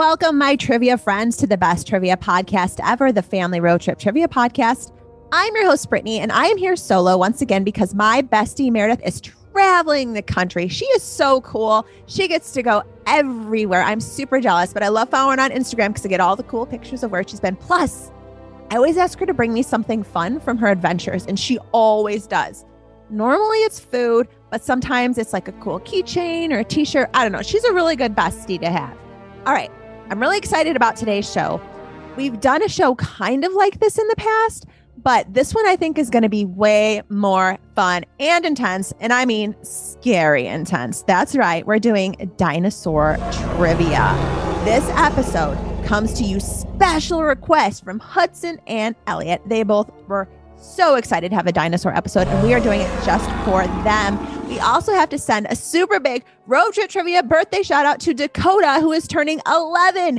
Welcome, my trivia friends, to the best trivia podcast ever, the Family Road Trip Trivia Podcast. I'm your host, Brittany, and I am here solo once again because my bestie, Meredith, is traveling the country. She is so cool. She gets to go everywhere. I'm super jealous, but I love following on Instagram because I get all the cool pictures of where she's been. Plus, I always ask her to bring me something fun from her adventures, and she always does. Normally it's food, but sometimes it's like a cool keychain or a t shirt. I don't know. She's a really good bestie to have. All right. I'm really excited about today's show. We've done a show kind of like this in the past, but this one I think is going to be way more fun and intense. And I mean, scary intense. That's right. We're doing dinosaur trivia. This episode comes to you special request from Hudson and Eliot. They both were so excited to have a dinosaur episode, and we are doing it just for them. We also have to send a super big road trip trivia birthday shout out to Dakota, who is turning 11.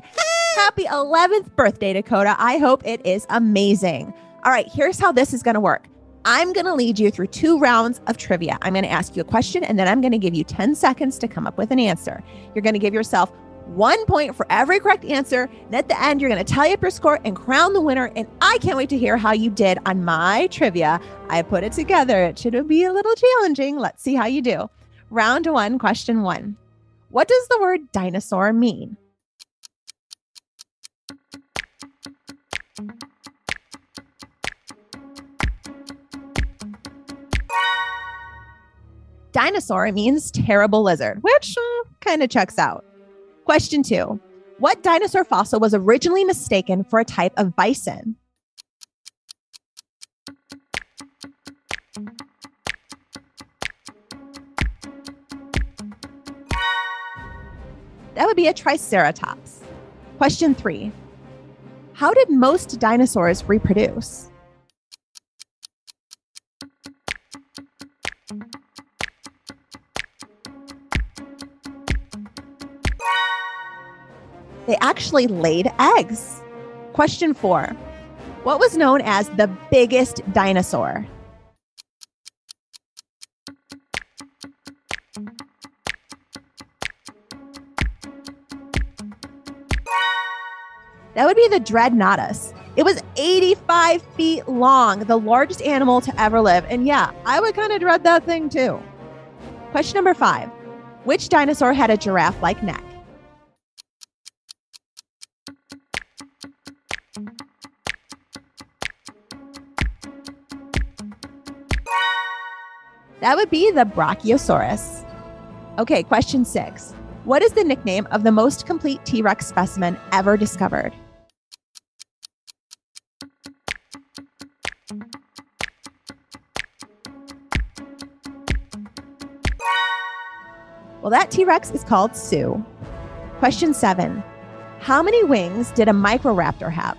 Happy 11th birthday, Dakota. I hope it is amazing. All right, here's how this is going to work. I'm going to lead you through two rounds of trivia. I'm going to ask you a question and then I'm going to give you 10 seconds to come up with an answer. You're going to give yourself one point for every correct answer. And at the end, you're going to tally up your score and crown the winner. And I can't wait to hear how you did on my trivia. I put it together. It should be a little challenging. Let's see how you do. Round one, question one What does the word dinosaur mean? Dinosaur means terrible lizard, which uh, kind of checks out. Question two What dinosaur fossil was originally mistaken for a type of bison? That would be a Triceratops. Question three How did most dinosaurs reproduce? They actually laid eggs. Question four What was known as the biggest dinosaur? That would be the Dreadnoughtus. It was 85 feet long, the largest animal to ever live. And yeah, I would kind of dread that thing too. Question number five Which dinosaur had a giraffe like neck? That would be the Brachiosaurus. Okay, question six. What is the nickname of the most complete T Rex specimen ever discovered? Well, that T Rex is called Sue. Question seven How many wings did a Microraptor have?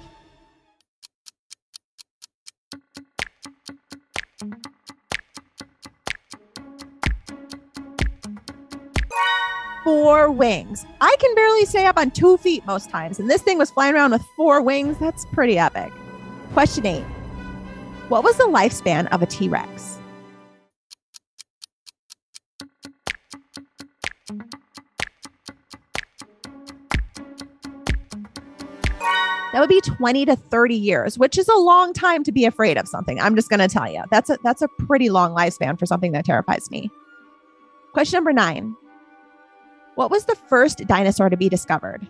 Four wings. I can barely stay up on two feet most times, and this thing was flying around with four wings. That's pretty epic. Question eight What was the lifespan of a T Rex? That would be 20 to 30 years, which is a long time to be afraid of something. I'm just going to tell you. That's a that's a pretty long lifespan for something that terrifies me. Question number 9. What was the first dinosaur to be discovered?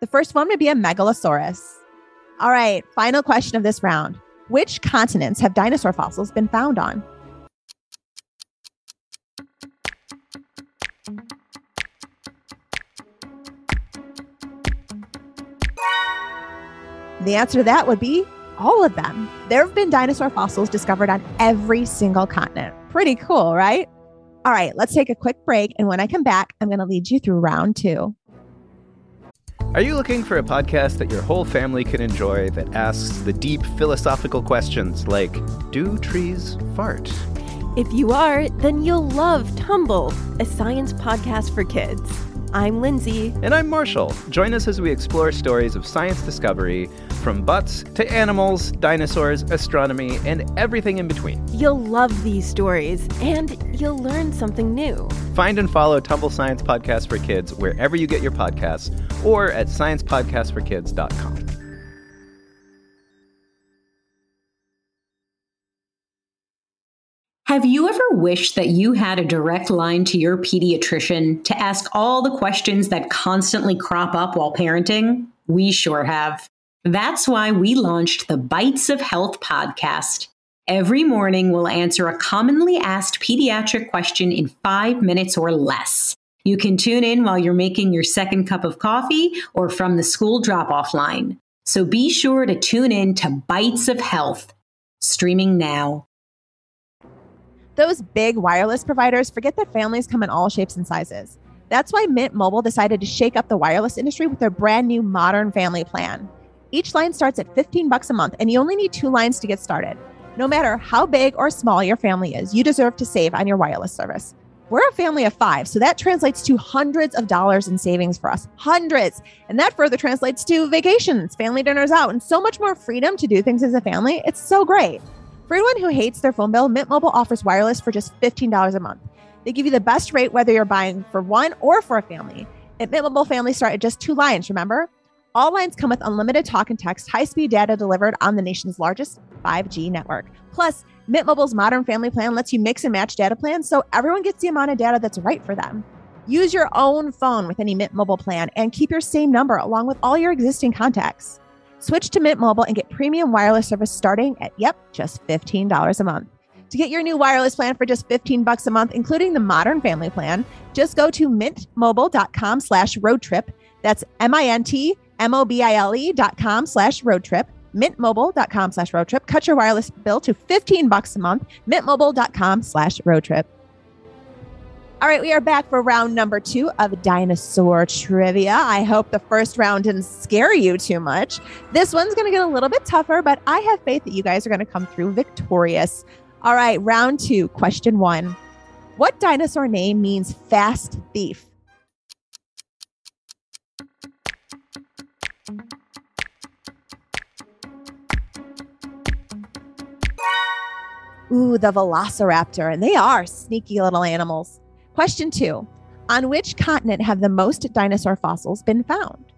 The first one would be a megalosaurus. All right, final question of this round. Which continents have dinosaur fossils been found on? The answer to that would be all of them. There have been dinosaur fossils discovered on every single continent. Pretty cool, right? All right, let's take a quick break. And when I come back, I'm going to lead you through round two. Are you looking for a podcast that your whole family can enjoy that asks the deep philosophical questions like Do trees fart? If you are, then you'll love Tumble, a science podcast for kids. I'm Lindsay. And I'm Marshall. Join us as we explore stories of science discovery from butts to animals, dinosaurs, astronomy, and everything in between. You'll love these stories and you'll learn something new. Find and follow Tumble Science Podcast for Kids wherever you get your podcasts or at sciencepodcastforkids.com. Have you ever wished that you had a direct line to your pediatrician to ask all the questions that constantly crop up while parenting? We sure have. That's why we launched the Bites of Health podcast. Every morning, we'll answer a commonly asked pediatric question in five minutes or less. You can tune in while you're making your second cup of coffee or from the school drop off line. So be sure to tune in to Bites of Health, streaming now. Those big wireless providers forget that families come in all shapes and sizes. That's why Mint Mobile decided to shake up the wireless industry with their brand new modern family plan. Each line starts at 15 bucks a month and you only need two lines to get started. No matter how big or small your family is, you deserve to save on your wireless service. We're a family of five, so that translates to hundreds of dollars in savings for us. Hundreds. And that further translates to vacations, family dinners out, and so much more freedom to do things as a family. It's so great. For anyone who hates their phone bill, Mint Mobile offers wireless for just $15 a month. They give you the best rate whether you're buying for one or for a family. At Mint Mobile, families start at just two lines, remember? All lines come with unlimited talk and text, high speed data delivered on the nation's largest 5G network. Plus, Mint Mobile's modern family plan lets you mix and match data plans so everyone gets the amount of data that's right for them. Use your own phone with any Mint Mobile plan and keep your same number along with all your existing contacts. Switch to Mint Mobile and get premium wireless service starting at, yep, just $15 a month. To get your new wireless plan for just 15 bucks a month, including the modern family plan, just go to mintmobile.com slash road trip. That's M-I-N-T-M-O-B-I-L-E dot com slash road trip. Mintmobile.com slash road trip. Cut your wireless bill to 15 bucks a month. Mintmobile.com slash road trip. All right, we are back for round number two of dinosaur trivia. I hope the first round didn't scare you too much. This one's going to get a little bit tougher, but I have faith that you guys are going to come through victorious. All right, round two, question one. What dinosaur name means fast thief? Ooh, the velociraptor. And they are sneaky little animals. Question two On which continent have the most dinosaur fossils been found?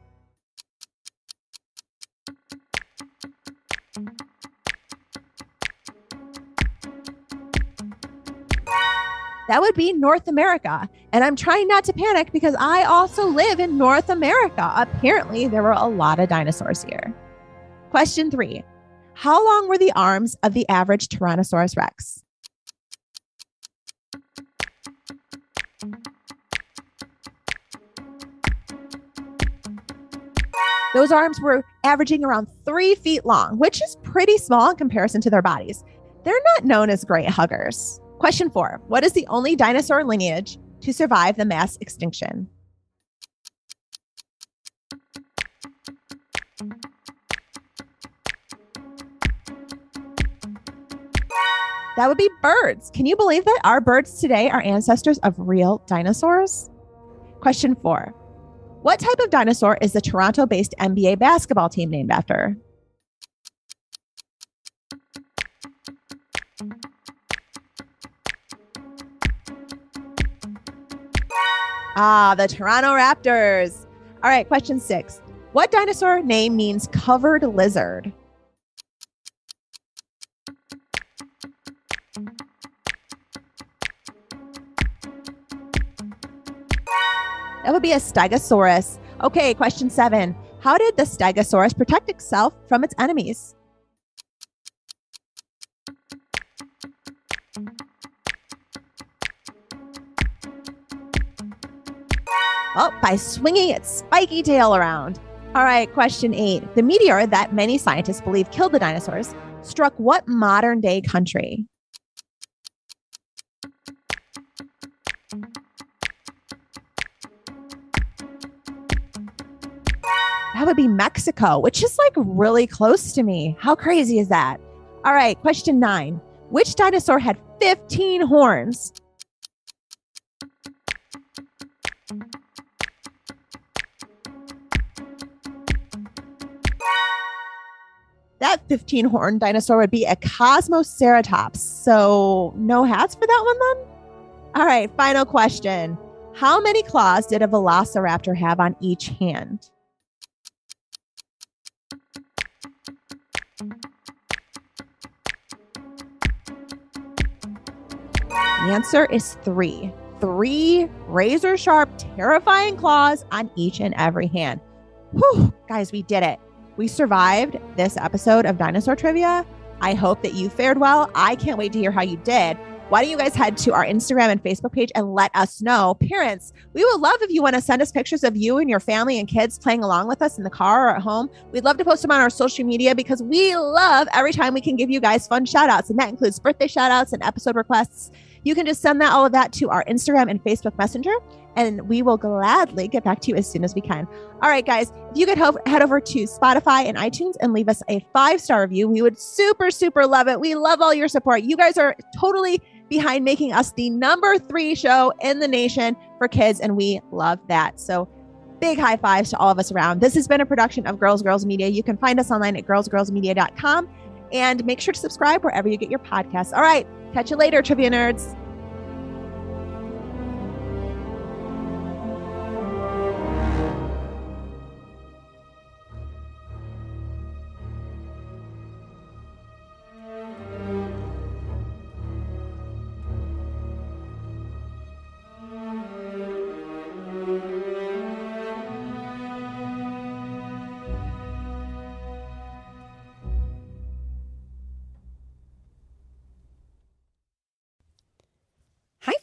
That would be North America. And I'm trying not to panic because I also live in North America. Apparently, there were a lot of dinosaurs here. Question three How long were the arms of the average Tyrannosaurus Rex? Those arms were averaging around three feet long, which is pretty small in comparison to their bodies. They're not known as great huggers. Question four What is the only dinosaur lineage to survive the mass extinction? That would be birds. Can you believe that our birds today are ancestors of real dinosaurs? Question four What type of dinosaur is the Toronto based NBA basketball team named after? Ah, the Toronto Raptors. All right, question six. What dinosaur name means covered lizard? That would be a stegosaurus. Okay, question seven. How did the stegosaurus protect itself from its enemies? Oh, by swinging its spiky tail around. All right, question eight. The meteor that many scientists believe killed the dinosaurs struck what modern day country? That would be Mexico, which is like really close to me. How crazy is that? All right, question nine. Which dinosaur had 15 horns? That 15 horn dinosaur would be a Cosmoceratops. So, no hats for that one then? All right, final question. How many claws did a velociraptor have on each hand? Answer is three. Three razor sharp, terrifying claws on each and every hand. Whew, guys, we did it. We survived this episode of Dinosaur Trivia. I hope that you fared well. I can't wait to hear how you did. Why don't you guys head to our Instagram and Facebook page and let us know? Parents, we would love if you want to send us pictures of you and your family and kids playing along with us in the car or at home. We'd love to post them on our social media because we love every time we can give you guys fun shout outs. And that includes birthday shout outs and episode requests. You can just send that all of that to our Instagram and Facebook Messenger, and we will gladly get back to you as soon as we can. All right, guys, if you could ho- head over to Spotify and iTunes and leave us a five star review, we would super, super love it. We love all your support. You guys are totally behind making us the number three show in the nation for kids, and we love that. So, big high fives to all of us around. This has been a production of Girls Girls Media. You can find us online at girlsgirlsmedia.com and make sure to subscribe wherever you get your podcasts. All right, catch you later, trivia nerds.